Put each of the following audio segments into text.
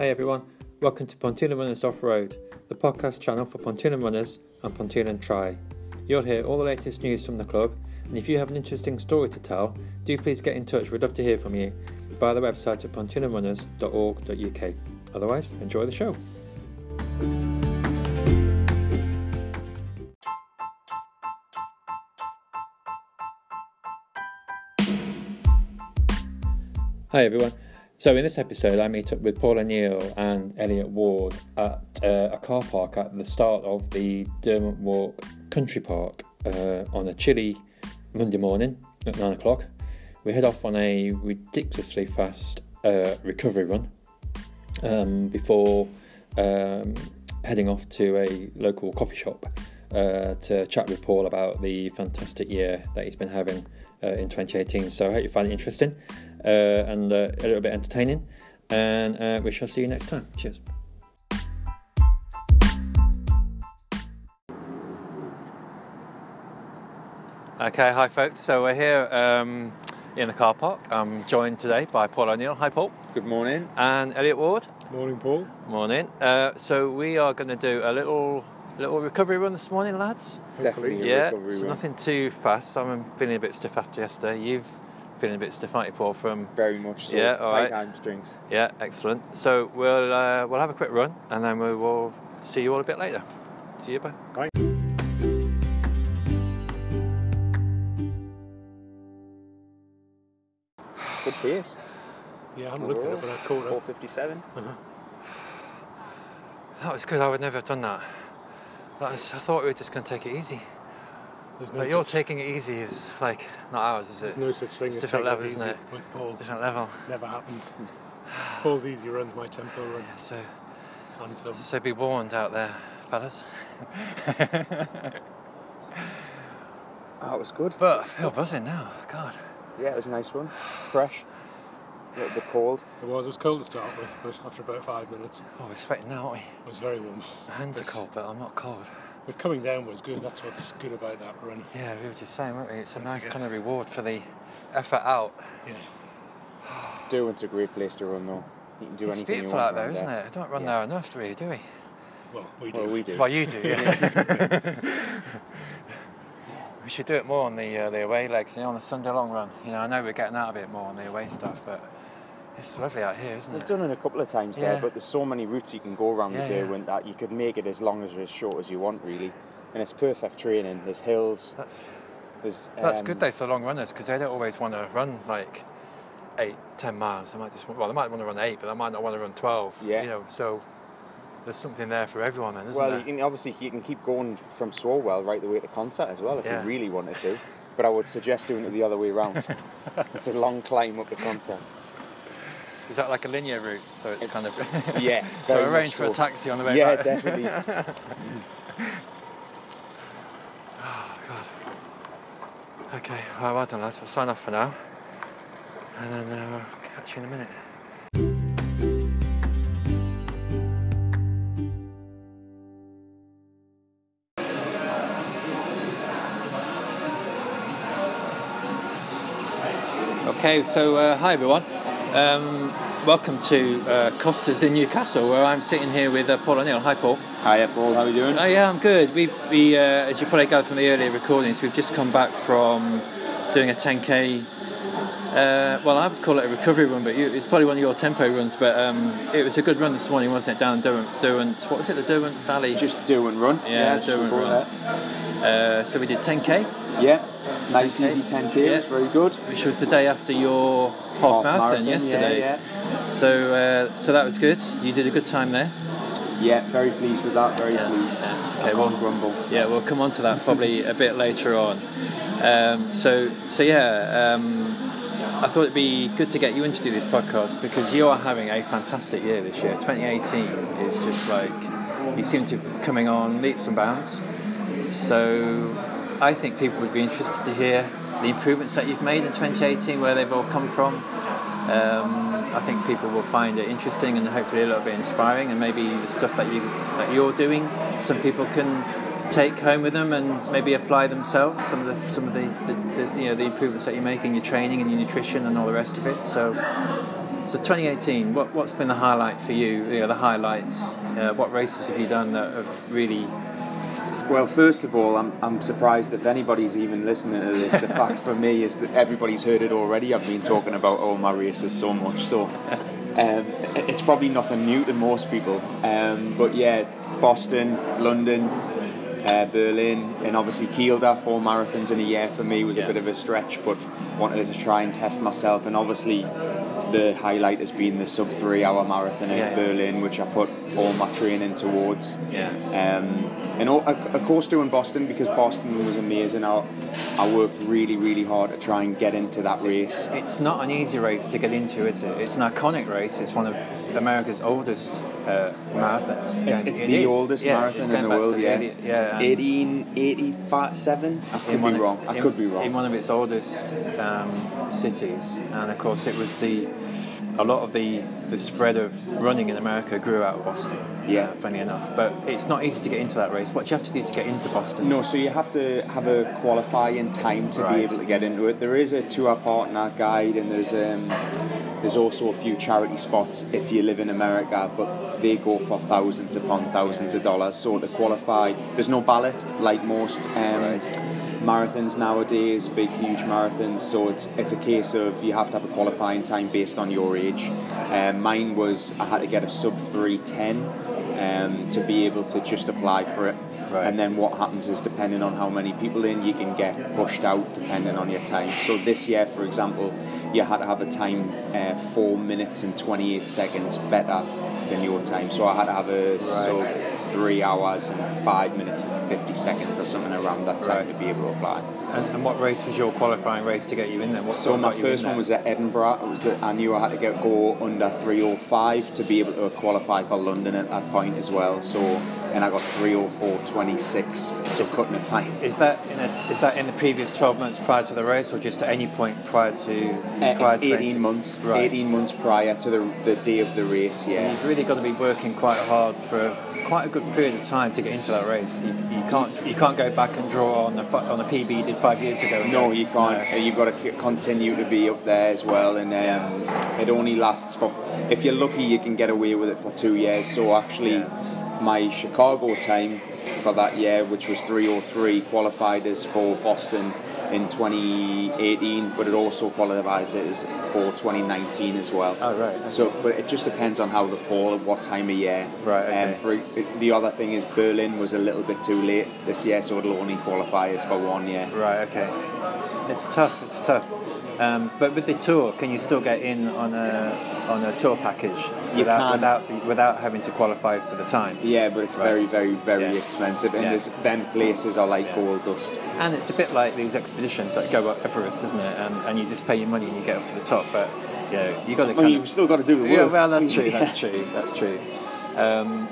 Hey everyone, welcome to Pontoon Runners Off Road, the podcast channel for Pontoon runners and Pontoon Try. You'll hear all the latest news from the club, and if you have an interesting story to tell, do please get in touch. We'd love to hear from you via the website at pontoonrunners.org.uk. Otherwise, enjoy the show. Hi everyone. So in this episode, I meet up with Paul O'Neill and Elliot Ward at uh, a car park at the start of the Derwent Walk Country Park uh, on a chilly Monday morning at nine o'clock. We head off on a ridiculously fast uh, recovery run um, before um, heading off to a local coffee shop uh, to chat with Paul about the fantastic year that he's been having uh, in 2018. So I hope you find it interesting and uh, a little bit entertaining. And uh, we shall see you next time. Cheers. Okay, hi folks. So we're here um, in the car park. I'm joined today by Paul O'Neill. Hi, Paul. Good morning. And Elliot Ward. Morning, Paul. Morning. Uh, so we are going to do a little little recovery run this morning, lads. Definitely a yeah, recovery it's run. nothing too fast. I'm feeling a bit stiff after yesterday. You've feeling a bit stiff, aren't you, Paul? From Very much so. Yeah, all Tight right. hamstrings. yeah, excellent. So we'll uh, we'll have a quick run, and then we will see you all a bit later. See you, bye. Bye. Good pace. Yeah, I haven't looked at it, but I caught Four it. fifty-seven. That was good. I would never have done that. that was, I thought we were just going to take it easy. There's no, But you're taking it easy is like not ours, is it? there's no such thing It's as different taking level, isn't it? with Paul. Different level. Never happens. Paul's easy runs my tempo run, So and some. so be warned out there, fellas. Oh, it was good. But I feel buzzing now. God. Yeah, it was a nice one. Fresh. A little bit cold. It was. It was cold to start with, but after about five minutes, Oh, we're sweating now, aren't we? it was very warm. My hands are cold, but I'm not cold. But coming down was good. That's what's good about that run. Yeah, we were just saying, weren't we? It's a That's nice good. kind of reward for the effort out. Yeah. Derwent's a great place to run, though. You can do it's anything you beautiful want. out there, around isn't it? I don't run Yeah. there enough, really, do we? Well, we do. Well, we do. Well, you do, yeah. we should do it more on the uh, the away legs, you know, on the Sunday long run. You know, I know we're getting out a bit more on the away stuff, but it's lovely out here, isn't We've it? done it a couple of times Yeah. there, but there's so many routes you can go around Yeah, the yeah. Derwent that you could make it as long as or as short as you want, really. And it's perfect training. There's hills. That's There's. that's um, good though for long runners because they don't always want to run like eight, ten miles. They might just want- well, they might want to run eight, but they might not want to run twelve. Yeah. You know, so there's something there for everyone, then, isn't Well, there? you can obviously you can keep going from Swalwell right the way to Consett as well if Yeah. you really wanted to. But I would suggest doing it the other way around. it's a long climb up the Consett. Is that like a linear route? So it's kind of Yeah. so arrange for a taxi on the way Yeah, back. Yeah, definitely. Oh, God. Okay, well, well done, lads. We'll sign off for now. And then uh, we'll catch you in a minute. Okay, so uh, hi everyone. Um, welcome to uh, Costa's in Newcastle, where I'm sitting here with uh, Paul O'Neill. Hi, Paul. Hiya, Paul. How are you doing? Oh yeah, I'm good. We, we uh, as you probably gathered from the earlier recordings, we've just come back from doing a 10k. Uh, well, I would call it a recovery run, but you, it's probably one of your tempo runs. But um, it was a good run this morning, wasn't it? Down Derwent, Derwent what was it? The Derwent Valley. Just a Derwent run. Yeah, just Derwent run. Uh, so we did 10k, Yeah, nice 10K. easy 10k. Yeah. It's very good. which was the day after your half, marathon, yesterday. Yeah, yeah. So uh, so that was good. You did a good time there. Yeah, very pleased with that. Very Yeah, pleased. yeah. Okay, well- grumble. Yeah, we'll come on to that probably a bit later on. Um, so, so yeah, um, I thought it'd be good to get you in to do this podcast because you are having a fantastic year this year. 2018 is just like you seem to be coming on leaps and bounds. So, I think people would be interested to hear the improvements that you've made in 2018, where they've all come from. Um, I think people will find it interesting and hopefully a little bit inspiring, and maybe the stuff that you that you're doing, some people can take home with them and maybe apply themselves. Some of the some of the, the, the you know the improvements that you're making, your training and your nutrition and all the rest of it. So So 2018, what, what's been the highlight for you? you know, the highlights. Uh, what races have you done that have really? Well, first of all, I'm, I'm surprised if anybody's even listening to this. The fact for me is that everybody's heard it already. I've been talking about all my races so much, so um, it's probably nothing new to most people. Um, but yeah, Boston, London, uh, Berlin, and obviously Kielder, four marathons in a year for me was Yeah. a bit of a stretch, but wanted to try and test myself. And obviously, the highlight has been the sub three hour marathon in Yeah, yeah. Berlin, which I put all my training towards. Yeah. Um, and al- of of course, doing Boston because Boston was amazing. I, I worked really, really hard to try and get into that race. It's not an easy race to get into, is it? It's an iconic race. It's one of America's oldest uh, marathons. It's, it's it the is. oldest Yeah, marathon in the world, yeah. 80 yeah. and 1887? I could in one be of- wrong. I in- could be wrong. In one of its oldest um, cities, and of course, it was the a lot of the the spread of running in America grew out of Boston. Yeah. uh, funny enough, but it's not easy to get into that race. What do you have to do to get into Boston? No, so you have to have a qualifying time to Right. be able to get into it. There is a tour partner guide, and there's um, there's also a few charity spots if you live in America, but they go for thousands upon thousands of dollars. So to qualify, there's no ballot like most um, Right. Marathons nowadays, big huge marathons. So it's it's a case of you have to have a qualifying time based on your age. Um, mine was I had to get a sub three ten. Um, to be able to just apply for it, Right. and then what happens is depending on how many people in you can get pushed out depending on your time so this year for example you had to have a time uh, 4 minutes and 28 seconds better than your time so I had to have a sub 3 hours and 5 minutes and 50 seconds or something around that time Right. to be able to apply And, and what race was your qualifying race to get you in there? What so what my got you in first one was at Edinburgh. It was that I knew I had to get go under 305 to be able to qualify for London at that point as well. So and I got 304.26, so cutting it fine. Is that in a, is that in the previous 12 months prior to the race, or just at any point prior to Uh, prior to 18 months. Right. 18 months prior to the, the day of the race. Yeah, So you've really got to be working quite hard for quite a good period of time to get into that race. You, you can't you can't go back and draw on the on a PB you did five years ago. No, go, you can't. Uh, You've got to continue to be up there as well, and um, it only lasts for. If you're lucky, you can get away with it for two years. So actually, my Chicago time for that year, which was 303, qualified as for Boston in 2018, but it also qualifies it as for 2019 as well. Oh, right, okay. So, but it just depends on how the fall, what time of year. Right, okay. Um, for the other thing is Berlin was a little bit too late this year, so it'll only qualify as for one year. Right. Okay. It's tough. It's tough. Um, but with the tour, can you still get in on a on a tour package without without without having to qualify for the time? Yeah, but it's Right. very, very, very Yeah. expensive, and Yeah. then places are like Yeah. gold dust. And it's a bit like these expeditions that go up Everest, isn't it? And, and you just pay your money and you get up to the top. But you know, you got to. Well, you've still got to do the work. Yeah, well, that's true. That's true. That's true. Um,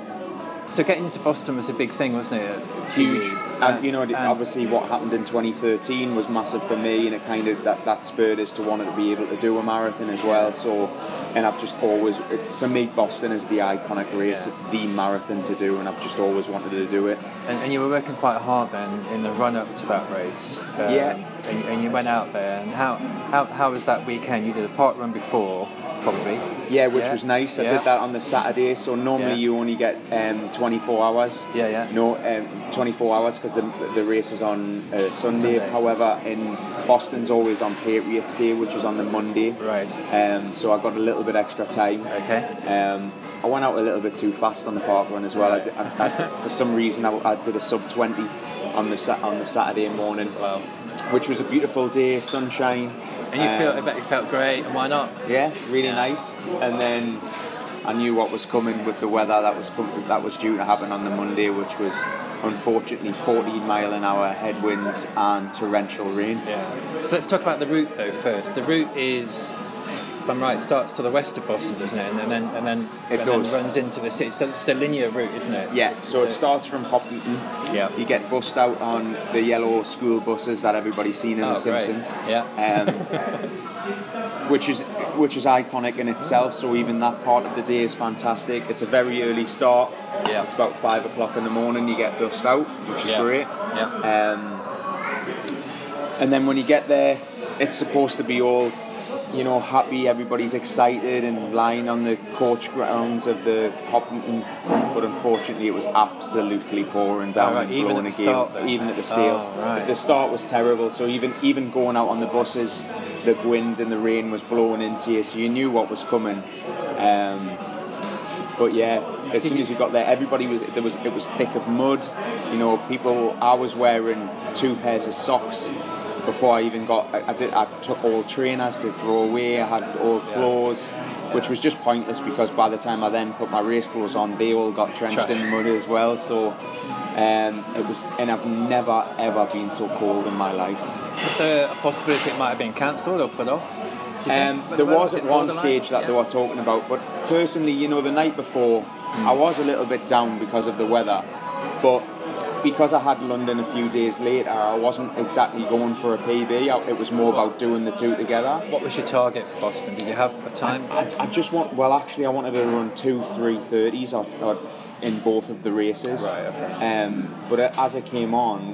so getting to Boston was a big thing, wasn't it? Huge? And you know, and- obviously, what happened in 2013 was massive for me, and it kind of that that spurred us to want to be able to do a marathon as well. So, and I've just always, it, for me, Boston is the iconic race. Yeah. It's the marathon to do, and I've just always wanted to do it. And, and you were working quite hard then in the run up to that race. Um, Yeah. And, and you went out there. And how, how, how was that weekend? You did a park run before, probably. Yeah, which Yeah. was nice. I Yeah. did that on the Saturday, so normally you only get um, 24 hours. Yeah, yeah. No, um, 24 hours because the, the race is on uh, Sunday. Sunday. However, in Boston's always on Patriots Day, which is on the Monday. Right. Um, so I got a little bit extra time. Okay. Um, I went out a little bit too fast on the park run as well. I did, I, I, for some reason, I, I did a sub 20 on the on the Saturday morning, Well, which was a beautiful day, sunshine. and you feel, Um, bet you felt great. And why not? yeah, really nice. And then I knew what was coming with the weather that was com- that was due to happen on the Monday, which was unfortunately 14 mile an hour headwinds and torrential rain. Yeah. So let's talk about the route though first. The route is, if I'm right, starts to the west of Boston, doesn't it? And then and then It and does. then runs into the city. So it's a linear route, isn't it? Yeah, so it starts from Hopkinton. Yeah. You get bussed out on the yellow school buses that everybody's seen in Oh, The great. Simpsons. Yeah. Um, which is which is iconic in itself. So even that part of the day is fantastic. It's a very early start. Yeah. It's about five o'clock in the morning. You get bussed out, which is Yeah. great. Yeah. Um, and then when you get there, it's supposed to be all you know, happy, everybody's excited and lying on the coach grounds of the Hopkinton, but unfortunately it was absolutely pouring down Oh, right, and even blowing at the again, start, though? even at the steel. Oh, right. The start was terrible, so even even going out on the buses, the wind and the rain was blowing into you, so you knew what was coming. Um, but yeah, as soon as you got there, everybody was there was it was thick of mud. You know, people. I was wearing two pairs of socks before I even got. I, I did. I took all trainers to throw away. I had all clothes, which was just pointless because by the time I then put my race clothes on, they all got drenched in mud as well. So. Um, it was, and I've never ever been so cold in my life. There a possibility it might have been cancelled or put off? Um, there was at one stage that Yeah. they were talking about, but personally, you know, the night before, I was a little bit down because of the weather, but because I had London a few days later, I wasn't exactly going for a PB. It was more about doing the two together. What was your target for Boston? Did you have a time? I, I just want, well, actually, I wanted to run two, three thirties or, or in both of the races. Right, okay. Um, but as I came on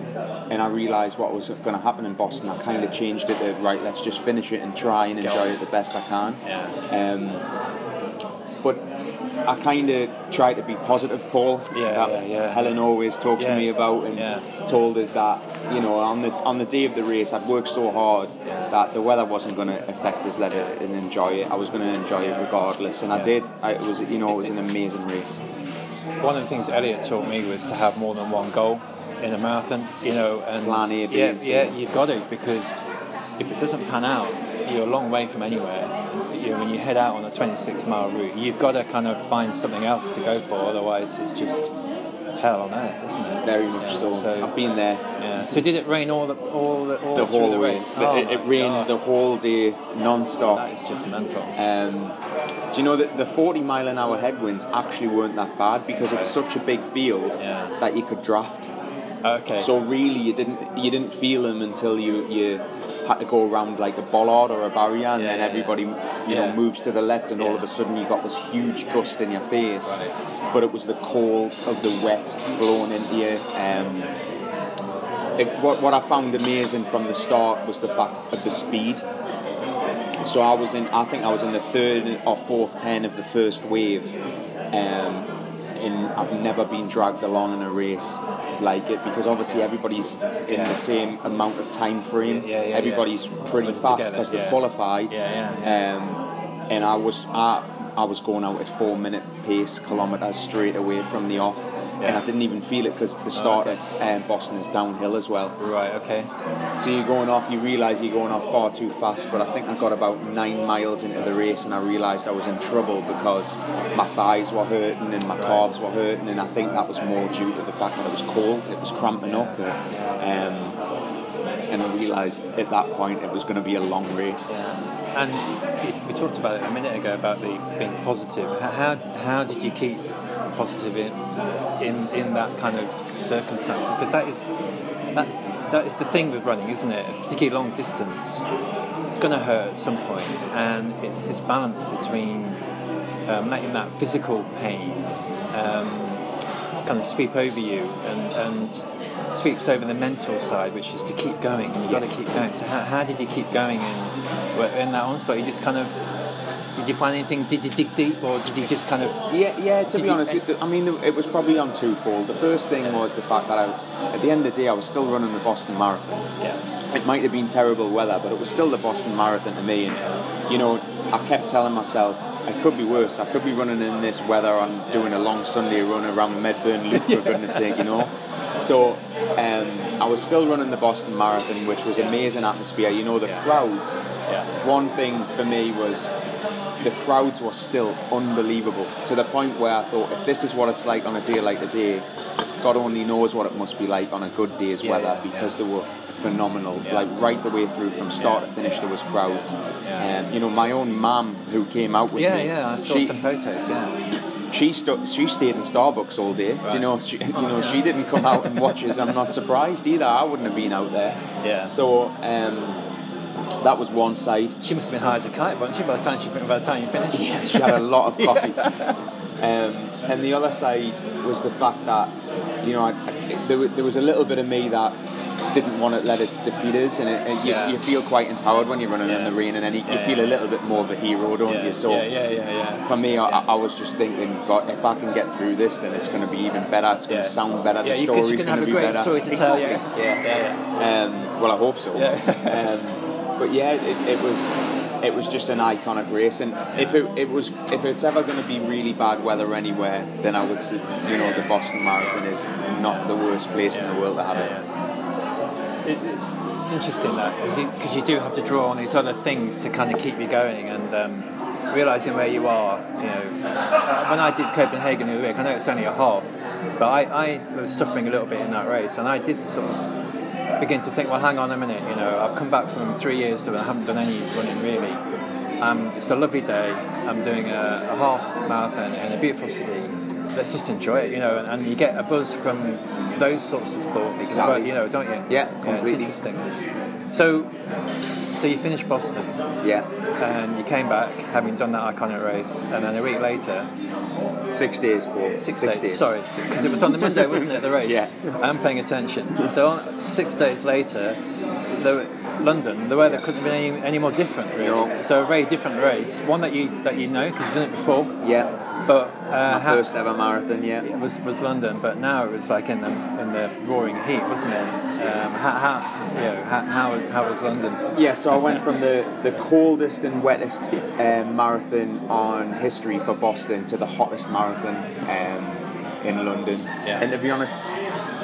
and I realised what was going to happen in Boston, I kind of changed it to right. Let's just finish it and try and enjoy it the best I can. Yeah. Um, I kind of try to be positive, Paul. Yeah, yeah, yeah. Helen always talks Yeah. to me about and Yeah. told us that you know on the on the day of the race I'd worked so hard that the weather wasn't going to affect us. Let it and enjoy it. I was going to enjoy it regardless, and I did. I, it was you know it was an amazing race. One of the things Elliot taught me was to have more than one goal in a marathon. You know, and Plan A, B, yeah, and C. yeah, you've got to because if it doesn't pan out, you're a long way from anywhere. Know, when you head out on a 26 mile route, you've got to kind of find something else to go for. Otherwise, it's just hell on earth, isn't it? Very much so. So- I've been there Yeah. So did it rain all the all the, all the whole the way. Oh it, it rained God. the whole day non-stop. That is just mental. Um, do you know that the 40 mile an hour headwinds actually weren't that bad because it's such a big field Yeah. that you could draft. Okay. So really, you didn't you didn't feel them until you you had to go around like a bollard or a barrier, and Yeah, then yeah, everybody you Yeah. know moves to the left, and all of a sudden you got this huge gust in your face. Right. But it was the cold of the wet blowing into you. Um, it, what, what I found amazing from the start was the fact of the speed. So I was in, I think I was in the third or fourth pen of the first wave, um, and I've never been dragged along in a race like it because obviously everybody's in the same amount of time frame. Yeah, yeah, yeah. Everybody's pretty Put fast because they're yeah. qualified. Yeah, Um, and I was I, I was going out at four minute pace kilometers straight away from the off. And I didn't even feel it because the start okay. of um, Boston is downhill as well. right. Okay. So you're going off, you realise you're going off far too fast, but I think I got about nine miles into the race and I realised I was in trouble because my thighs were hurting and my calves were hurting, and I think that was more due to the fact that it was cold, it was cramping up. Um, and I realised at that point it was going to be a long race. And we- we talked about it a minute ago about the being positive. How how did you keep positive in in, in that kind of circumstances? Because that is that's that is the thing with running, isn't it? Particularly long distance, it's going to hurt at some point, and it's this balance between um, letting that physical pain um, kind of sweep over you and, and sweeps over the mental side, which is to keep going. And you've got to keep going. So how, how did you keep going in, in that onslaught? You just kind of did you find anything? Did you dig deep, or did you just kind of? Yeah, yeah. To be honest, it, I mean, it was probably on twofold. The first thing was the fact that I, at the end of the day, I was still running the Boston Marathon. Yeah. It might have been terrible weather, but it was still the Boston Marathon to me. And you know, I kept telling myself it could be worse. I could be running in this weather and doing a long Sunday run around Medburn Loop for goodness sake, you know. So um, I was still running the Boston Marathon, which was amazing atmosphere. You know, the Yeah. crowds. Yeah. One thing for me was the crowds were still unbelievable to the point where I thought, if this is what it's like on a day like today, God only knows what it must be like on a good day's Yeah, weather yeah, because yeah. they were phenomenal. Like right the way through from start to finish, there was crowds. Yeah. Um, you know, my own mum who came out with me. yeah. I saw she, some photos. Yeah. she stu- she stayed in Starbucks all day. Do Right. you know? She, you know, she didn't come out and watch us. I'm not surprised either. I wouldn't have been out there. Yeah. So um, that was one side. She must have been high as a kite, wasn't she? By the time she by the time you finished. Yeah, she had a lot of coffee. Um, and the other side was the fact that, you know, I, I, there, there was a little bit of me that didn't want to let it defeat us, and, it, and you, Yeah. you feel quite empowered when you're running in the rain, and then you, you feel yeah. a little bit more of a hero, don't yeah, you? So yeah, yeah, yeah, yeah. for me, Yeah. I, I was just thinking, God, if I can get through this, then it's going to be even better. It's going Yeah. to sound better. Yeah, the story's going to be better. story to tell, yeah. Exactly. Yeah, yeah, Um, well, I hope so. Yeah. um, but yeah, it, it was it was just an iconic race, and if it, it was if it's ever going to be really bad weather anywhere, then I would say you know the Boston Marathon is not the worst place in the world to have it. It, it's, it's interesting that because you, you do have to draw on these other things to kind of keep you going and um, realizing where you are. You know, when I did Copenhagen the other week, I know it's only a half, but I, I was suffering a little bit in that race, and I did sort of begin to think, well, hang on a minute. You know, I've come back from three years and I haven't done any running really. Um, it's a lovely day. I'm doing a, a half marathon in a beautiful city. Let's just enjoy it, you know, and, and you get a buzz from those sorts of thoughts as well, Exactly. you know, don't you? Yeah, it's completely. interesting. So, so you finished Boston, Yeah, and you came back having done that iconic race, and then a week later, six days, Paul. six, days, Sorry, because it was on the Monday, wasn't it? The race. Yeah. I'm paying attention. So on, six days later, the, London, the weather couldn't be any, any more different, really. No. So a very different race, one that you that you know because you've done it before, Yeah, but uh, my first ever marathon. Yeah. was was London, but now it was like in the in the roaring heat, wasn't it? Um, how, how you know how, how how was London? Yeah, so I went from the, the coldest and wettest um, marathon on history for Boston to the hottest marathon um, in London. Yeah. And to be honest,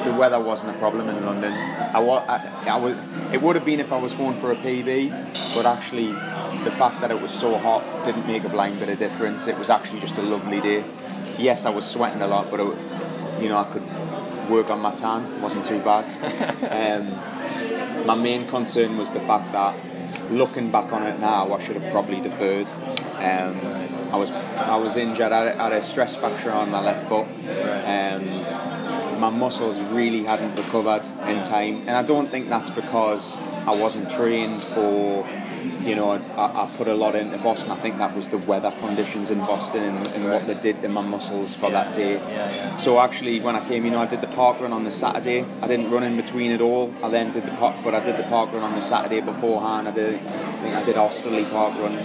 the weather wasn't a problem in London. I, wa- I, I was, it would have been if I was going for a PB, but actually the fact that it was so hot didn't make a blind bit of difference. It was actually just a lovely day. Yes, I was sweating a lot, but it, you know I could work on my tan. It wasn't too bad. um, my main concern was the fact that looking back on it now, I should have probably deferred. Um, I was I was injured. I had, a stress fracture on my left foot. Um, my muscles really hadn't recovered in time, and I don't think that's because I wasn't trained or you know I, I put a lot into Boston. I think that was the weather conditions in Boston and, and what they did to my muscles for that day. Yeah, yeah. So actually, when I came, you know, I did the park run on the Saturday. I didn't run in between at all. I then did the park, but I did the park run on the Saturday beforehand. I did, I think I did Osterley Park run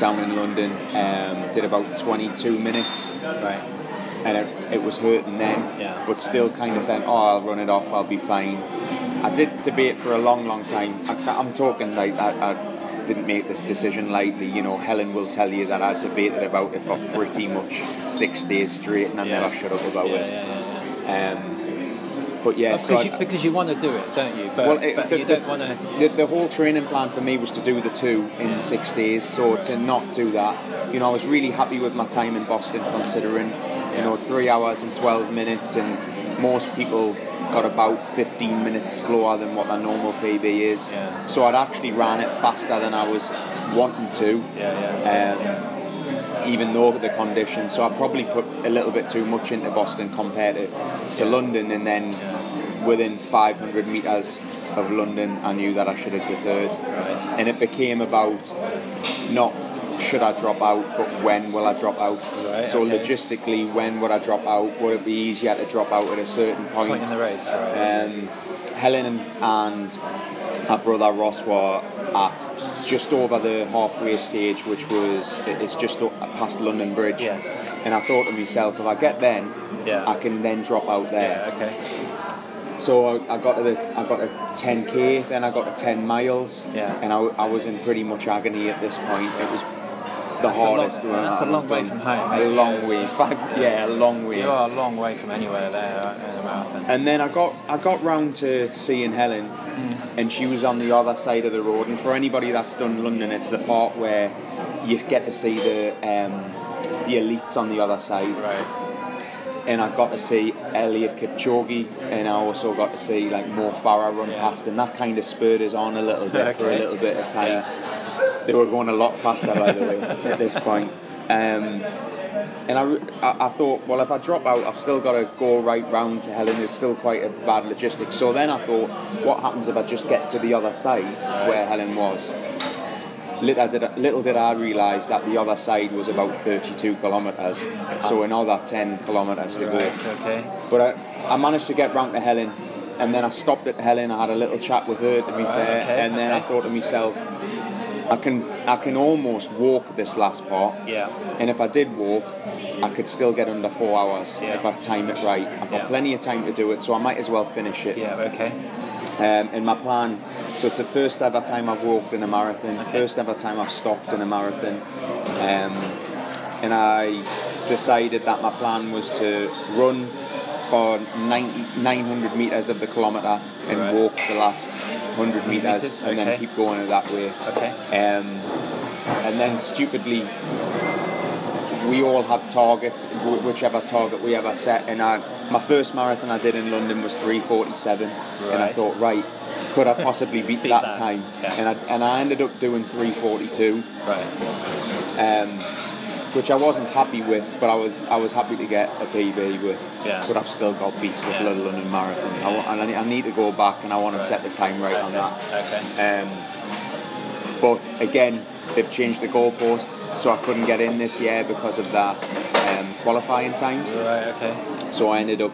down in London. Um, did about 22 minutes, Right. And it, it was hurting then. Yeah. But still, kind of then, oh, I'll run it off. I'll be fine. I did debate for a long, long time. I, I'm talking like I, I didn't make this decision lightly. You know, Helen will tell you that I debated about it for pretty much six days straight, and I Yeah. never shut up about Yeah, it. yeah, yeah. Um, but yeah, so because, I- you, because you want to do it, don't you? But, well, it, but the, you don't want to. the, the whole training plan for me was to do the two in six days. So to not do that, you know, I was really happy with my time in Boston, considering, you know, three hours and twelve minutes, and most people got about fifteen minutes slower than what their normal PB is. Yeah. So I'd actually ran it faster than I was wanting to. Yeah, yeah. Um, even though the conditions, so I probably put a little bit too much into Boston compared to, to London, and then within 500 metres of London, I knew that I should have deferred, Right. and it became about not should I drop out, but when will I drop out? Right, so okay. logistically, when would I drop out? Would it be easier to drop out at a certain Point in the race, right? um, Helen and, and her brother Ross were at just over the halfway stage, which was it's just past London Bridge. Yes. And I thought to myself, if I get then, Yeah. I can then drop out there. yeah, okay. So I, I got to the I got to 10k, then I got to 10 miles, Yeah. and I, I was in pretty much agony at this point. It was the That's a long- hardest one that's a long way from home, A long way, yeah, a long way. You are a long way from anywhere there uh, in a marathon. And then I got I got round to seeing Helen, and she was on the other side of the road. And for anybody that's done London, it's the part where you get to see the um, the elites on the other side. Right. And I got to see Eliud Kipchoge, and I also got to see like Mo Farah run Yeah. past, and that kind of spurred us on a little bit for a little bit of time. They were going a lot faster, by the way, at this point. Um, and I, I, I thought, well, if I drop out, I've still got to go right round to Helen. It's still quite a bad logistics. So then I thought, what happens if I just get to the other side where Helen was? Little did, little did I realise that the other side was about 32 kilometres, so another 10 kilometres to go. Right, okay. But I, I managed to get round to Helen, and then I stopped at Helen. I had a little chat with her, to be Right, fair, okay, and then I thought to myself, I can I can almost walk this last part. Yeah. And if I did walk, I could still get under four hours Yeah. if I time it right. I've got Yeah. plenty of time to do it, so I might as well finish it. Yeah. Okay. Um, and my plan, so it's the first ever time I've walked in a marathon, first ever time I've stopped in a marathon. Um, and I decided that my plan was to run for 90, 900 metres of the kilometre and Right. walk the last 100 metres metres, and then keep going that way. Okay. Um, and then stupidly, we all have targets, whichever target we ever set. And I, my first marathon I did in London was 3:47, and I thought, right, could I possibly beat, Beat that, that, time? yeah. And I and I ended up doing 3:42, Right. um, which I wasn't happy with, but I was I was happy to get a PB with. Yeah. But I've still got beef with Yeah. the London Marathon, I, and I, ne- I need to go back and I want to set the time right on that. Okay. Um, but again, they've changed the goalposts, so I couldn't get in this year because of that um, qualifying times. Right. Okay. So I ended up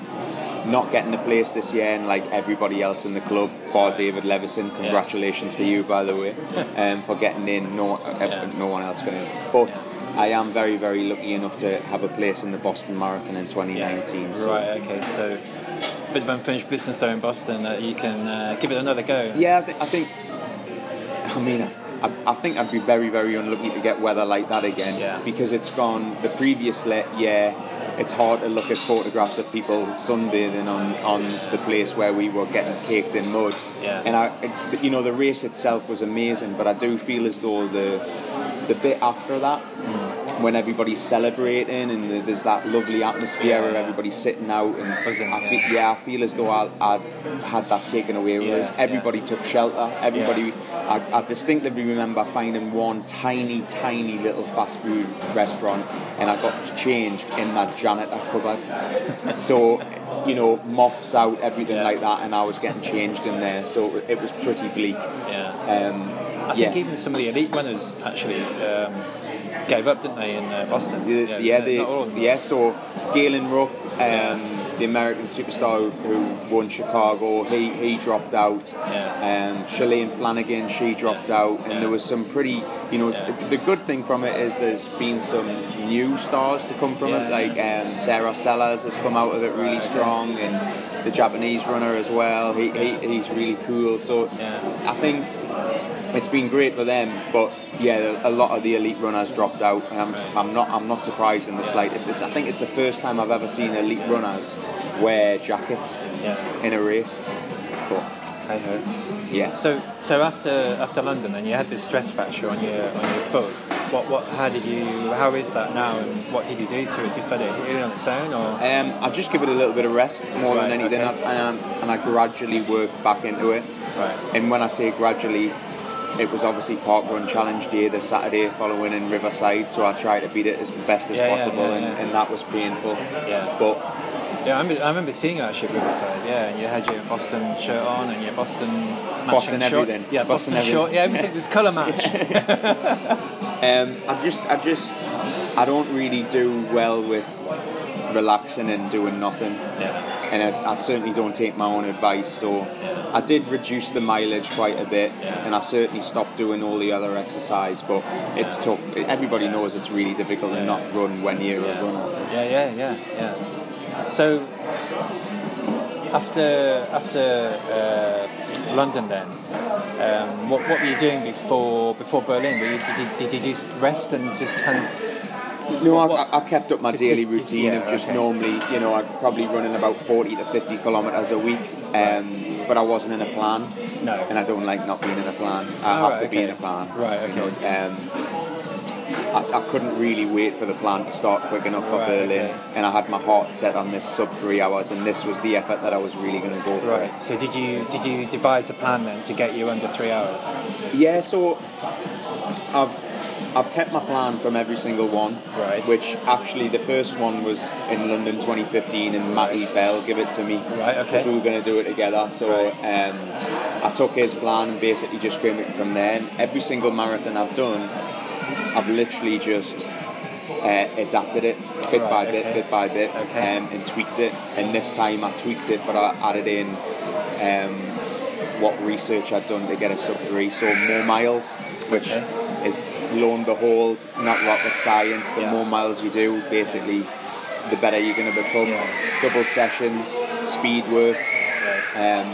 not getting the place this year, and like everybody else in the club, bar David Levison, congratulations to you by the way, um, for getting in. No, uh, Yeah. no one else got in. But I am very, very lucky enough to have a place in the Boston Marathon in 2019. So. Right. Okay. So, a bit of unfinished business there in Boston that you can uh, give it another go. Yeah, I, th- I think. I mean, I, I think I'd be very, very unlucky to get weather like that again. Yeah. Because it's gone the previous year. It's hard to look at photographs of people sunbathing on, on the place where we were getting caked in mud. Yeah. And I- you know, the race itself was amazing, but I do feel as though the the bit after that, Hmm. when everybody's celebrating and there's that lovely atmosphere Yeah, where everybody's sitting out and buzzing, I yeah. feel, yeah, I feel as though I, I had that taken away with Yeah, us. Everybody took shelter. Everybody, I, I distinctly remember finding one tiny, tiny little fast food restaurant, and I got changed in that janitor cupboard. so, you know, mops out, everything Yeah. like that, and I was getting changed in there. So it was pretty bleak. Yeah. Um, I yeah. think even some of the elite runners actually um, gave up, didn't they, in uh, Boston? The- yeah, they, not all yeah. So Galen Rupp, um, the American superstar who won Chicago, he, he dropped out. Yeah. Um, Shalane Flanagan, she dropped out, and Yeah. there was some pretty, you know, Yeah. the good thing from it is there's been some new stars to come from it, like um, Sarah Sellers has come out of it really strong, and the Japanese runner as well. He, he he's really cool. So Yeah. I think it's been great for them, but yeah, a lot of the elite runners dropped out, and I'm, Right. I'm not I'm not surprised in the slightest. It's, I think it's the first time I've ever seen elite runners wear jackets Yeah. in a race. But hey ho, yeah. So, so after after London, then you had this stress fracture on your on your foot. What what? How did you? How is that now? And what did you do to it? Just let it heal on its own, or? Um, I just give it a little bit of rest more Right, than anything, okay. and, I, and I gradually work back into it. Right. And when I say gradually, it was obviously Park Run Challenge Day the Saturday following in Riverside, so I tried to beat it as best as Yeah, possible, yeah, and, yeah. and that was painful. Yeah. But Yeah, I remember, I remember seeing you actually at Riverside. Yeah, and you had your Boston shirt on and your Boston Boston short. everything. Yeah, Boston Boston, everything. short. Yeah, everything was colour match. Um, I just, I just, I don't really do well with relaxing and doing nothing, yeah. and I, I certainly don't take my own advice. So I did reduce the mileage quite a bit, and I certainly stopped doing all the other exercise. But it's tough. Everybody knows it's really difficult to not run when you're a runner. Yeah, yeah, yeah, yeah. So after after uh, London, then um, what what were you doing before before Berlin? You, did, you, did you just rest and just kind of No, What- I, I kept up my Just- daily routine yeah, of just okay. normally, you know, I'm probably running about 40 to 50 kilometres a week, um, but I wasn't in a plan. No. And I don't like not being in a plan. I Oh, have right, to be in a plan. Right, you know, okay. um, I, I couldn't really wait for the plan to start quick enough for Right, Berlin, okay. and I had my heart set on this sub three hours, and this was the effort that I was really going to go for. right? So did you did you devise a plan then to get you under three hours? Yeah, so I've I've kept my plan from every single one. Right. Which actually the first one was in London 2015, and Matty Bell gave it to me. Right, okay. We were going to do it together, so um, I took his plan and basically just came it from there. And every single marathon I've done, I've literally just uh, adapted it bit Right, by bit, okay. bit by bit, Okay. um, and tweaked it. And this time I tweaked it, but I added in um, what research I'd done to get a sub three. So more miles, which Okay. is lo and behold not rocket science. The Yeah. more miles you do, basically, the better you're going to become. Yeah. Double sessions, speed work. Um,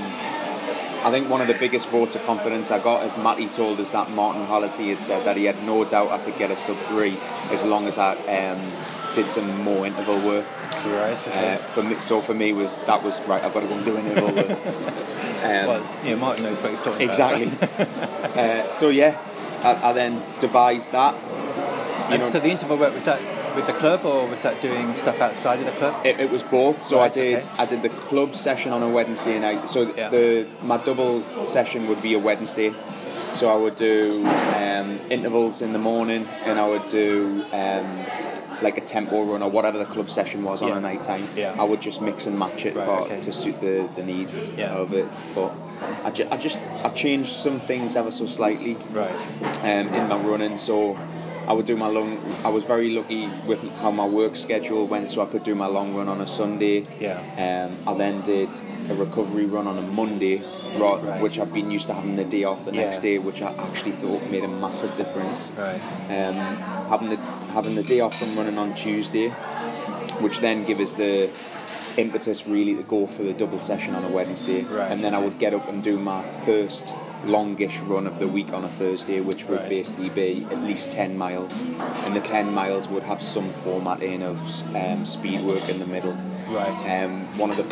I think one of the biggest votes of confidence I got, as Matty told us that Martin Hallisey had said that he had no doubt I could get a sub three as long as I um, did some more interval work. Right. Uh, for me, so for me was that was right. I've got to go and do interval work. Um, well, know, Martin knows what he's talking exactly. about. uh, so yeah, I, I then devised that. You And know, so the interval work was that with the club, or was that doing stuff outside of the club? It, it was both. So Right, I did okay. I did the club session on a Wednesday night. So Yeah. the my double session would be a Wednesday. So I would do um, intervals in the morning, and I would do um, like a tempo run or whatever the club session was on Yeah. a night time. Yeah. I would just mix and match it Right, for, okay. to suit the, the needs Yeah. of it. But I, ju- I just I changed some things ever so slightly Right. um, in my running. So I would do my long. I was very lucky with how my work schedule went, so I could do my long run on a Sunday. Yeah. Um, I then did a recovery run on a Monday, ro- Right. which I've been used to having the day off the Yeah. next day, which I actually thought made a massive difference. Right. Um, having the having the day off from running on Tuesday, which then give us the impetus really to go for the double session on a Wednesday, Right, and then I would get up and do my first longish run of the week on a Thursday, which would Right. basically be at least 10 miles, and the 10 miles would have some format in of um, speed work in the middle. Right. Um, one of the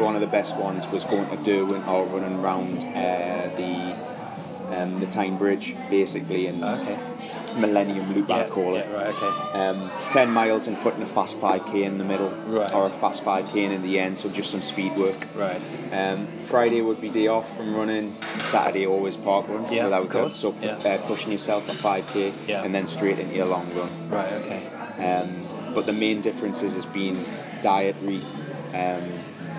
one of the best ones was going to Derwent or running round uh, the um, the Tyne Bridge, basically, and Okay. Millennium Loop, I call it. right. Okay. Um, 10 miles and putting a fast 5k in the middle, Right. or a fast 5k in the end, so just some speed work. Right. Um, Friday would be day off from running. Saturday always park run Yeah, without of course, So yeah. uh, pushing yourself a 5k Yeah. and then straight into your long run. Right. Okay. Um, but the main differences has been dietary um,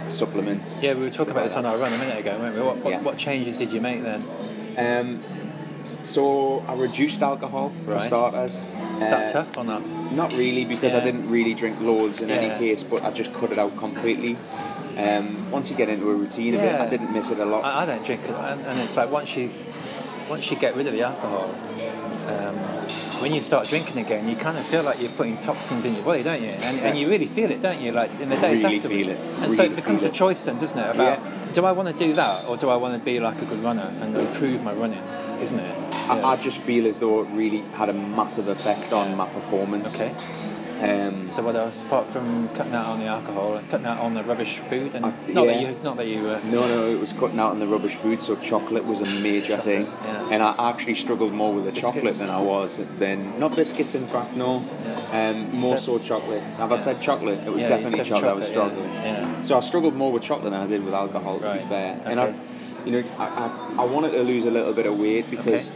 supplements. Yeah, we were talking about this on our run a minute ago, weren't we? What, what, Yeah. what changes did you make then? Um, so I reduced alcohol for Right. starters. Is that Uh, tough or not? Not really, because I didn't really drink loads in Yeah. any case, but I just cut it out completely. Um, once you get into a routine of it, I didn't miss it a lot. I, I don't drink it, and, and it's like once you once you get rid of the alcohol, um, when you start drinking again, you kind of feel like you're putting toxins in your body, don't you? And, and you really feel it, don't you? Like in the days Really afterwards. feel it. And so it becomes a choice then, doesn't it? About Yeah. do I want to do that or do I want to be like a good runner and improve my running? Isn't it? I, Yeah. I just feel as though it really had a massive effect on my performance. okay. Um, So what else apart from cutting out on the alcohol, and cutting out on the rubbish food, and Uh, not that you not that you uh, no, no, it was cutting out on the rubbish food, so chocolate was a major Chocolate, thing. yeah. And I actually struggled more with the Biscuits? chocolate than I was than not biscuits, in fact, no. Um, more that- so chocolate. Have I said chocolate? It was Yeah, definitely chocolate. I was struggling. yeah, yeah. So I struggled more with chocolate than I did with alcohol, to be fair. And. I, you know, I, I, I wanted to lose a little bit of weight because,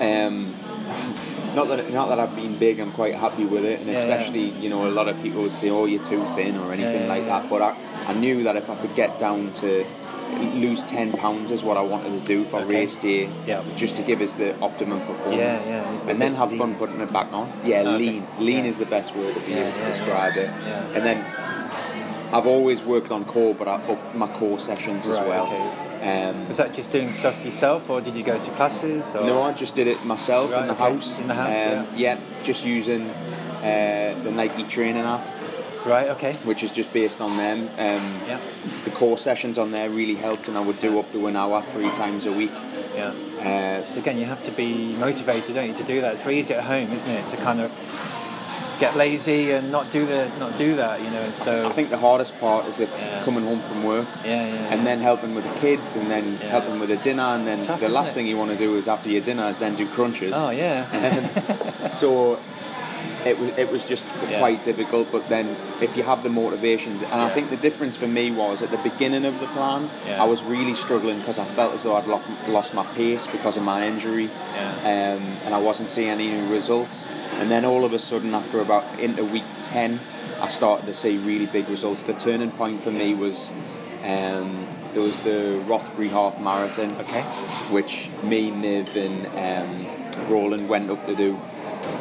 um, not that not that I've been big, I'm quite happy with it, and Yeah, yeah. especially you know a lot of people would say, "Oh, you're too thin" or anything yeah, like yeah. that. But I, I knew that if I could get down to lose 10 pounds is what I wanted to do for Okay. race day Yeah. just to give us the optimum performance Yeah, yeah, and then have lean. fun putting it back on yeah Okay. lean lean Yeah. is the best word to be Yeah, able to yeah, describe yeah. it Yeah. and then I've always worked on core but I upped my core sessions as well okay. um, was that just doing stuff yourself, or did you go to classes? Or? no I just did it myself Right, in the okay. house In the house, um, yeah just using uh, the Nike training app Right. Okay. which is just based on them um, Yeah. the core sessions on there really helped and I would do up to an hour three times a week Yeah. uh, So again, you have to be motivated, don't you, to do that? It's very easy at home, isn't it, to kind of get lazy and not do the not do that, you know. And so I think the hardest part is if Yeah. coming home from work yeah, yeah, and then helping with the kids and then Yeah. helping with the dinner and then tough, the last it? thing you want to do is after your dinner is then do crunches. oh yeah, So it was it was just Yeah. quite difficult. But then if you have the motivation, and I think the difference for me was at the beginning of the plan, Yeah. I was really struggling because I felt as though I'd lost, lost my pace because of my injury, Yeah. um, and I wasn't seeing any results. And then all of a sudden, after about into week ten, I started to see really big results. The turning point for me was. Um, there was the Rothbury Half Marathon, Okay. which me, Niv, and um, Roland went up to do,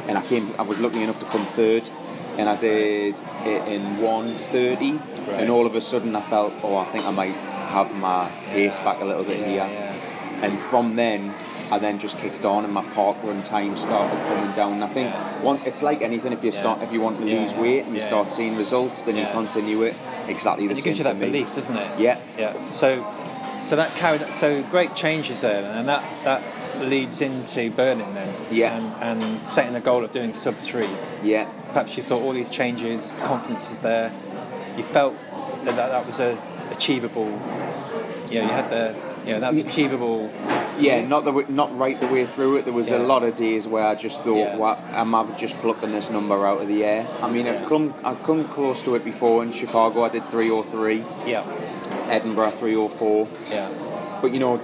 and I came. I was lucky enough to come third, and I did it in 1:30, Right. and all of a sudden I felt, oh, I think I might have my pace back a little bit Yeah, here. yeah. And from then, I then just kicked on, and my park run time started coming down. And I think Yeah. one, it's like anything. If you Yeah. start, if you want to lose weight and you start seeing results, then you continue it. Exactly the And it same gives you that me. belief, doesn't it? Yeah. Yeah. So, so that carried. So great changes there, and that that leads into Berlin then. Yeah. And, and setting the goal of doing sub three. Yeah, Perhaps you thought all these changes, confidence is there. You felt that that, that was a achievable. You know, you had the. Know, that's achievable. yeah. Not the not right the way through it. There was a lot of days where I just thought, Yeah. "What? Am I just plucking this number out of the air?" I mean, I've come I've come close to it before in Chicago. I did three or three. Yeah. Edinburgh three or four. Yeah. But you know,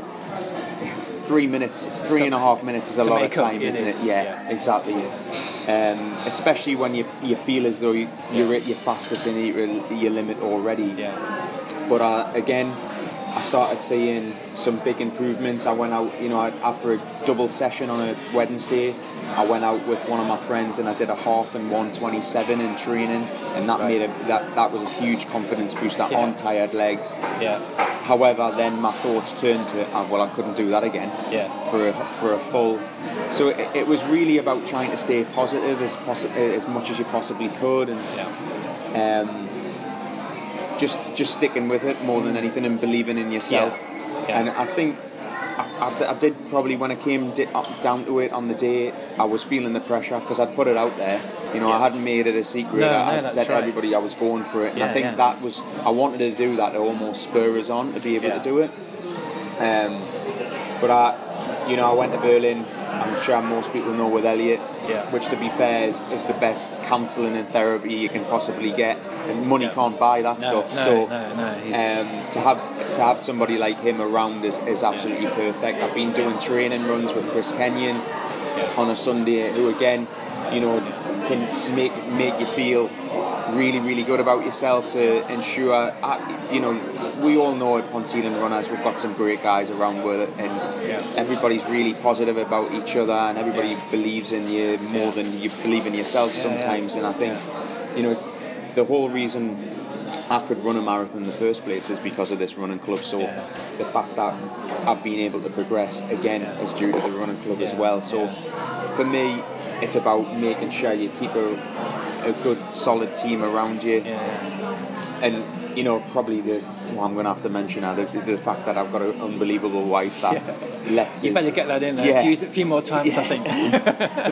three minutes, It's three and a half minutes is a lot of make up, time, it isn't is. it? Yeah, Yeah. exactly. It is. Um, especially when you you feel as though you, you're Yeah. at your fastest in your, your limit already. Yeah. But uh, again, I started seeing some big improvements. I went out, you know, after a double session on a Wednesday, I went out with one of my friends and I did a half and 127 in training, and that Right. made a, that that was a huge confidence booster Yeah. on tired legs. Yeah. However, then my thoughts turned to, oh, well, I couldn't do that again Yeah. for a, for a full. So it, it was really about trying to stay positive as possi- as much as you possibly could, and Yeah. um, just just sticking with it more than anything and believing in yourself. Yeah. Yeah. And I think I, I, I did probably when I came di- down to it on the day, I was feeling the pressure because I'd put it out there. You know, I hadn't made it a secret. No, I- no, I'd that's said to everybody I was going for it, and Yeah, I think yeah. that was I wanted to do that to almost spur us on to be able Yeah. to do it. Um, but I, you know, I went to Berlin. I'm sure most people know with Elliot, Yeah. which to be fair is, is the best counselling and therapy you can possibly get, and money Yeah. can't buy that No, stuff. no, so no, um, to have to have somebody like him around is, is absolutely perfect. I've been doing training runs with Chris Kenyon Yeah. on a Sunday, who again, you know, can make make you feel really, really good about yourself to ensure. You know, we all know at Ponteland Runners we've got some great guys around with it, and Yeah. everybody's really positive about each other, and everybody Yeah. believes in you more Yeah. than you believe in yourself sometimes. And I think, you know, the whole reason I could run a marathon in the first place is because of this running club. So the fact that I've been able to progress again is due to the running club as well. So for me, it's about making sure you keep a, a good, solid team around you, and you know probably the well, I'm going to have to mention now the, the fact that I've got an unbelievable wife that lets You better get that in there Yeah. a, few, a few more times, I think.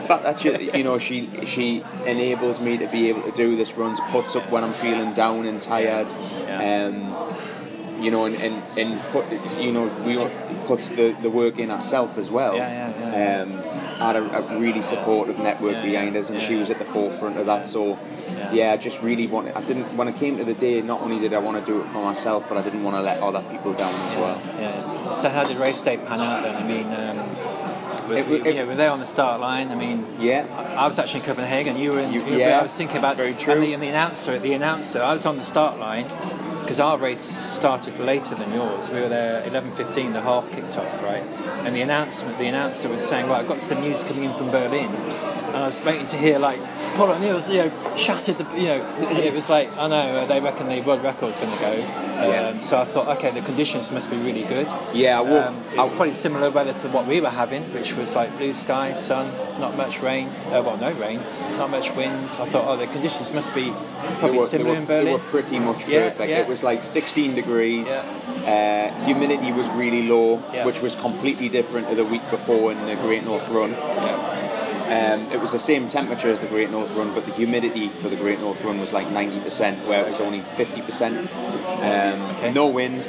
the fact that she, you know she she enables me to be able to do this runs, puts up when I'm feeling down and tired, Yeah. um, you know, and, and, and put you know we puts the, the work in ourselves as well. Yeah, yeah, yeah. Um, had a, a really supportive network Yeah, behind us, and yeah. she was at the forefront of that. So. Yeah. Yeah. I just really wanted. I didn't. When I came to the day, not only did I want to do it for myself, but I didn't want to let other people down as well. Yeah. So how did race day pan out then? I mean, um, It- it- yeah, we're there on the start line. I mean, Yeah. I was actually in Copenhagen. You were in. You, yeah, I was thinking about very true. And the, and the announcer. The announcer. I was on the start line because our race started later than yours. We were there 11:15. The half kicked off, right? And the announcement. The announcer was saying, "Well, I've got some news coming in from Berlin." And I was waiting to hear like Paul O'Neill's, you know, shattered the, you know, it was like, I know uh, they reckon the world record's going to go. Um, Yeah. So I thought, okay, the conditions must be really good. Yeah. I walked, Um, it's I- probably similar weather to what we were having, which was like blue sky, sun, not much rain. Uh, well, no rain, not much wind. I thought, oh, the conditions must be probably were, similar were, in Berlin. They were pretty much Yeah, perfect. yeah. It was like 16 degrees. Uh, humidity was really low, which was completely different to the week before in the Great North Run. Yeah. Um, it was the same temperature as the Great North Run, but the humidity for the Great North Run was like 90%, where it was only 50%. Um, Okay. No wind.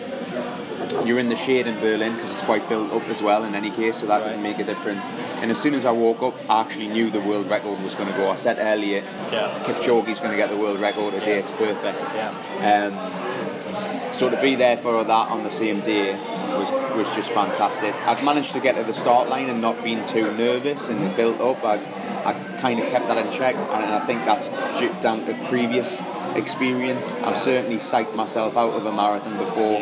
You're in the shade in Berlin because it's quite built up as well in any case, so that Right. didn't make a difference. And as soon as I woke up, I actually knew the world record was going to go. I said earlier, Yeah. Kipchoge's going to get the world record today, it's perfect. Yeah. Um, so to be there for that on the same day was was just fantastic. I'd managed to get to the start line and not being too nervous and built up. I, I kind of kept that in check, and I think that's due- down to previous experience. I've certainly psyched myself out of a marathon before.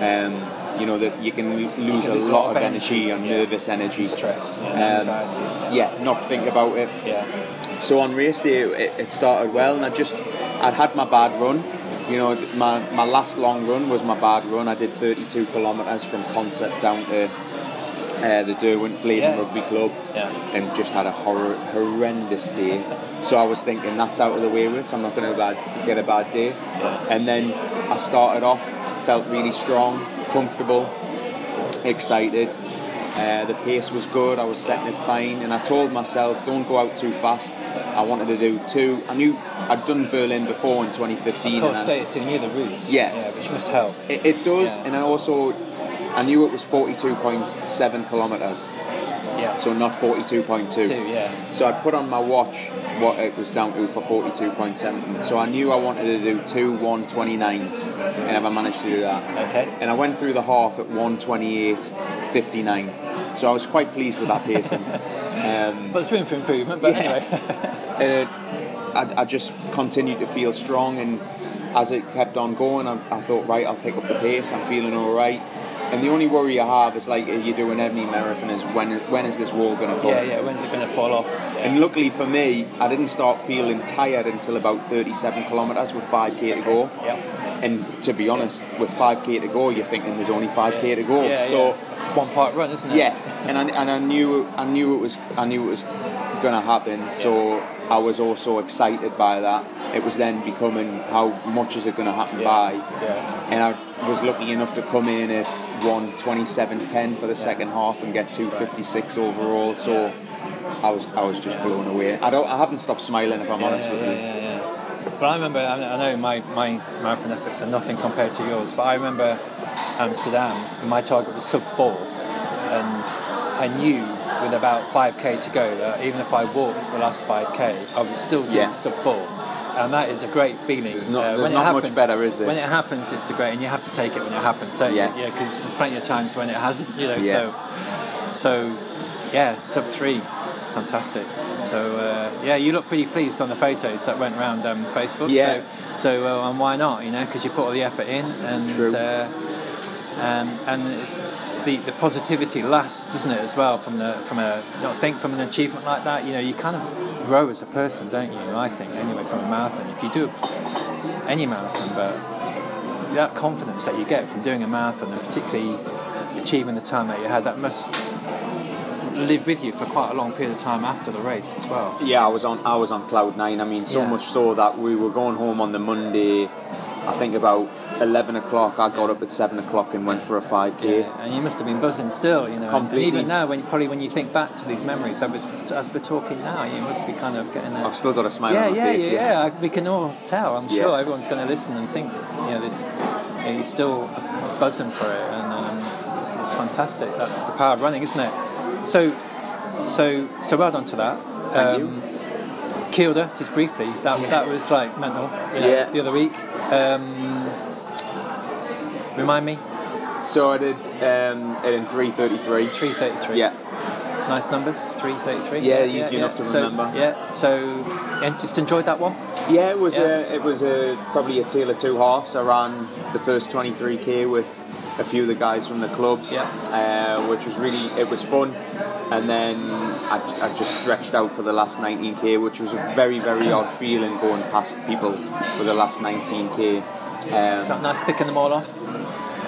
Um, you know that you can lo- lose can a lot, of energy, and yeah. nervous energy, Stress, yeah, Um, anxiety. Yeah, not think about it. Yeah. So on race day, it, it started well, and I just I'd had my bad run, You know, my, my last long run was my bad run. I did 32 kilometres from Consett down to uh, the Derwent Blaydon Yeah. Rugby Club Yeah. and just had a horror, horrendous day. So I was thinking that's out of the way with, so I'm not going to get a bad day. And then I started off, felt really strong, comfortable, excited. Uh, the pace was good. I was setting it fine, and I told myself, don't go out too fast. I wanted to do two. I knew I'd done Berlin before in 2015. Of course, and I- say it's in you the routes. Yeah. yeah, which must help. it, it does, Yeah. and I also I knew it was 42.7 kilometers, Yeah, so not 42.2. two, yeah, So I put on my watch what it was down to for 42.7. So I knew I wanted to do two 129s, and I managed to do that. okay. And I went through the half at 128.59. So I was quite pleased with that pacing. um, But there's room for improvement. But Yeah. anyway, uh, I, I just continued to feel strong, and as it kept on going, I, I thought, right, I'll pick up the pace. I'm feeling all right. And the only worry I have is like you're doing every marathon is when when is this wall going to come? yeah, yeah. When's it going to fall off? Yeah. And luckily for me, I didn't start feeling tired until about 37 kilometres with 5k to go. Yeah. And to be honest, with 5k to go, you're thinking there's only 5k to go. Yeah, so yeah. It's, one part run, isn't it? yeah, and I, and I knew I knew it was I knew it was going to happen. So I was also excited by that. It was then becoming how much is it going to happen by, Yeah. and I was lucky enough to come in at 127.10 for the second half and get 256 overall. So I was I was just blown away. I don't I haven't stopped smiling if I'm honest yeah, with yeah, you. But I remember, I I know my, my marathon efforts are nothing compared to yours, but I remember Amsterdam, my target was sub four, and I knew with about 5k to go that even if I walked the last 5k, I would still do Yeah. sub four. And that is a great feeling. There's not- Uh, there's when it not much happens, better, is there? When it happens, it's a great, and you have to take it when it happens, don't Yeah. you? Yeah, because there's plenty of times when it hasn't, you know. Yeah. So, so yeah, sub three, fantastic. So uh, yeah, you look pretty pleased on the photos that went around um, Facebook. Yeah. So, so uh, and why not? You know, because you put all the effort in, and True. Uh, um, and it's, the the positivity lasts, doesn't it, as well? From the from a I think from an achievement like that, you know, you kind of grow as a person, don't you? I think anyway from a marathon. If you do any marathon, but that confidence that you get from doing a marathon, and particularly achieving the time that you had, that must live with you for quite a long period of time after the race as well. Yeah, I was on I was on cloud nine. I mean, so Yeah. much so that we were going home on the Monday. I think about eleven o'clock. I got up at seven o'clock and went for a five k. Yeah, and you must have been buzzing still, you know. Completely. And even now, when probably when you think back to these memories, as we're, as we're talking now, you must be kind of getting a I've still got a smile yeah, on my yeah, face. yeah, yeah, I- We can all tell. I'm Yeah. sure everyone's going to listen and think, you know, this. You know, you're still buzzing for it, and um, it's, it's fantastic. That's the power of running, isn't it? So, so, so well done to that. Thank um, Kielder, just briefly. That that was like mental. You know, Yeah. The other week. Um, remind me. So I did um, it in three thirty three. Three thirty-three. Yeah, Nice numbers. Three thirty-three. Yeah, easy enough to So, remember. Yeah. So, and just enjoyed that one. yeah. It was Yeah. A, it was a, probably a tale of two halves. I ran the first twenty three k with a few of the guys from the club. Yeah. uh, which was really it was fun. And then I, I just stretched out for the last 19k, which was a very very odd feeling going past people for the last 19k. Is that Um, nice picking them all off?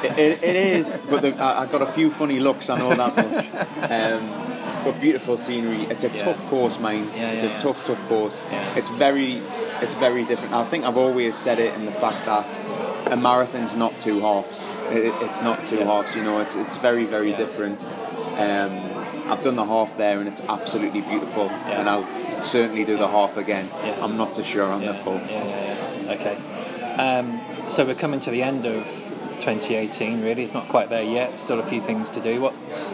it, it, it is, but the, I, I got a few funny looks. I know that much. Um, but beautiful scenery. It's a Yeah. tough course, mine. Yeah, it's a tough, tough course. Yeah. It's very, it's very different. I think I've always said it in the fact that a marathon's not two halves. It, it- it's not two Yeah. halves. You know, it's it's very, very Yeah. different. Um, I've done the half there, and it's absolutely beautiful. Yeah. And I'll certainly do the half again. I'm not so sure on the full. Yeah, yeah, yeah. Okay. Um, so we're coming to the end of 2018. Really, it's not quite there yet. Still a few things to do. What's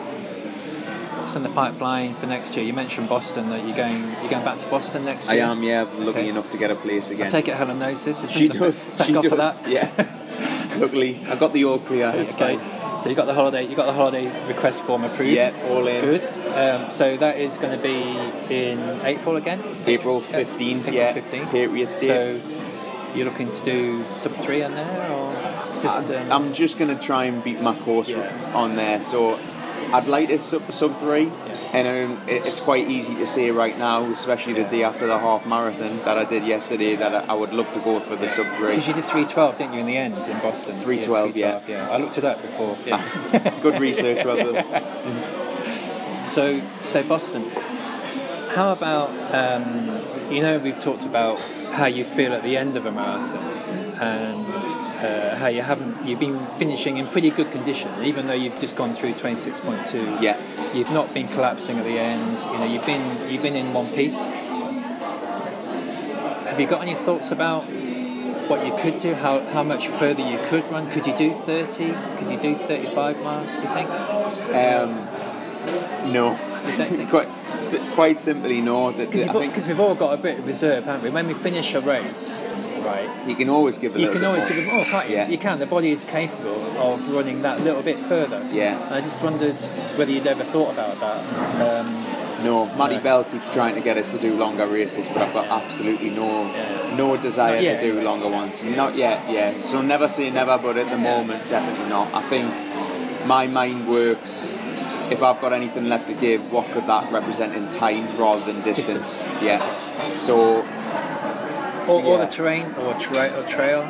what's in the pipeline for next year? You mentioned Boston. That you're going. You're going back to Boston next year. I am, yeah. I'm lucky Okay. enough to get a place again. I take it Helen knows this. She does. Thank she God does. for that. Yeah. Luckily, I got the all clear. It's okay. fine. So you got the holiday. You got the holiday request form approved. Yeah, all in. Good. Um, so that is going to be in April again. April Yeah, 15th, April yeah. 15th. Patriots Day. So you're looking to do sub three on there, or just? Um, I'm just going to try and beat my course Yeah. on there. So I'd like a sub, sub three, and um, it, it's quite easy to say right now, especially the day after the half marathon that I did yesterday, that I, I would love to go for the sub three. Because you did 312, didn't you, in the end in Boston? 312, yeah. 312, yeah. I looked it up before. Yeah. Good research, well done. So, so Boston. How about um, you know we've talked about how you feel at the end of a marathon and uh, how you haven't you've been finishing in pretty good condition even though you've just gone through 26.2 Yeah. you've not been collapsing at the end. You know you've been you've been in one piece. Have you got any thoughts about what you could do? How, how much further you could run? Could you do 30 could you do 35 miles do you think? Um, no. quite, quite simply, no. Because we've all got a bit of reserve haven't we? When we finish a race right you can always give a you can always more. give it more, can't you? Yeah. You can. The body is capable of running that little bit further. Yeah. And I just wondered whether you'd ever thought about that. Um, No, Matty Yeah. Bell keeps trying to get us to do longer races, but I've got absolutely no Yeah. no desire to do longer ones. Not yet, yeah. So never say never, but at the moment, definitely not. I think my mind works. If I've got anything left to give, what could that represent in time rather than distance? Distance. Yeah. So or, or the terrain, or, tra- or trail.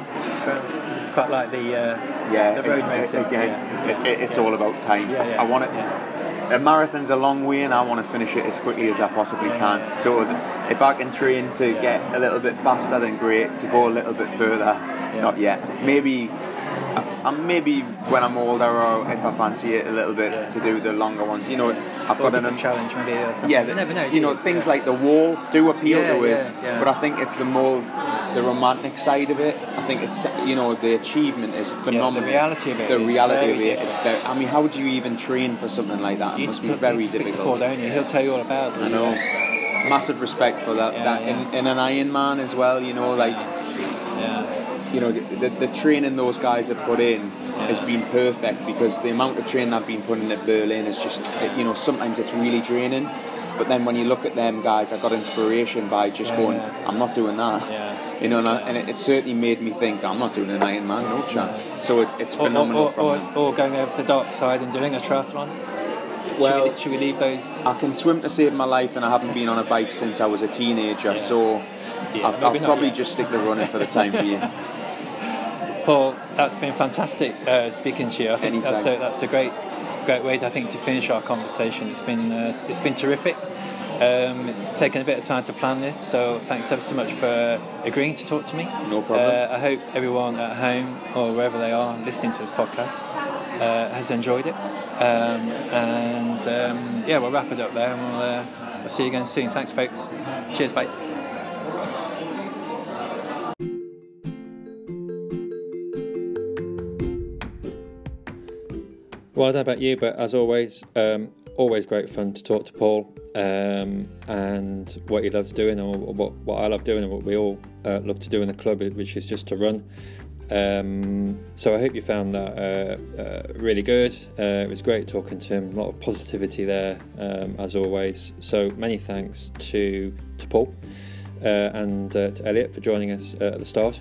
trail. It's quite like the uh, yeah, the road it- racing. again, yeah. it, it, it's all about time. Yeah, yeah, I want it. yeah. A marathon's a long way, and I want to finish it as quickly as I possibly Yeah, can. yeah. So th- if I can train to get a little bit faster, then great. To go a little bit further, not yet. Maybe, uh, uh, maybe when I'm older, or if I fancy it a little bit, Yeah. to do the longer ones. You know, I've got an challenge maybe or something. yeah, you never know. do You know, things Yeah. like the wall do appeal Yeah, to us, yeah, but I think it's the more the romantic side of it. I think it's you know the achievement is phenomenal. The reality of it The reality of it is very. I mean, how would you even train for something like that? It You must be very you difficult. Paul, you? He'll tell you all about it. I know. Massive respect for that. Yeah, that yeah. In, in an Ironman as well, you know, like Yeah. You know, the, the training those guys have put in has been perfect because the amount of training I've been putting at Berlin is just, you know, sometimes it's really draining. But then when you look at them guys, I got inspiration by just Yeah, going, yeah. I'm not doing that. Yeah. You know, and, I, and it, it certainly made me think, I'm not doing an Ironman, no chance. So it, it's Or, or, phenomenal or, or, or going over to the dark side and doing a triathlon. Well- should we, should we leave those? I can swim to save my life, and I haven't been on a bike since I was a teenager. So Yeah, I'll, I'll probably yet. just stick to running for the time being. Paul, that's been fantastic uh, speaking to you. I think Anytime. that's a, that's a great, great way, I think, to finish our conversation. It's been uh, it's been terrific. Um, it's taken a bit of time to plan this, so thanks ever so much for agreeing to talk to me. No problem. Uh, I hope everyone at home or wherever they are listening to this podcast uh, has enjoyed it. Um, and um, yeah, we'll wrap it up there, and we'll, uh, we'll see you again soon. Thanks, folks. Cheers, bye. Well, I don't know about you, but as always, um, always great fun to talk to Paul um, and what he loves doing, and what, what I love doing, and what we all uh, love to do in the club, which is just to run. Um, so I hope you found that uh, uh, really good. Uh, it was great talking to him. A lot of positivity there, um, as always. So many thanks to to Paul uh, and uh, to Elliot for joining us uh, at the start.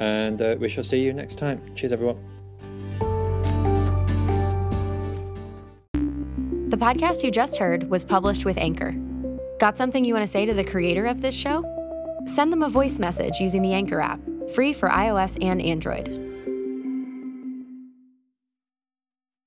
And we shall see you next time. Cheers, everyone. The podcast you just heard was published with Anchor. Got something you want to say to the creator of this show? Send them a voice message using the Anchor app, free for iOS and Android.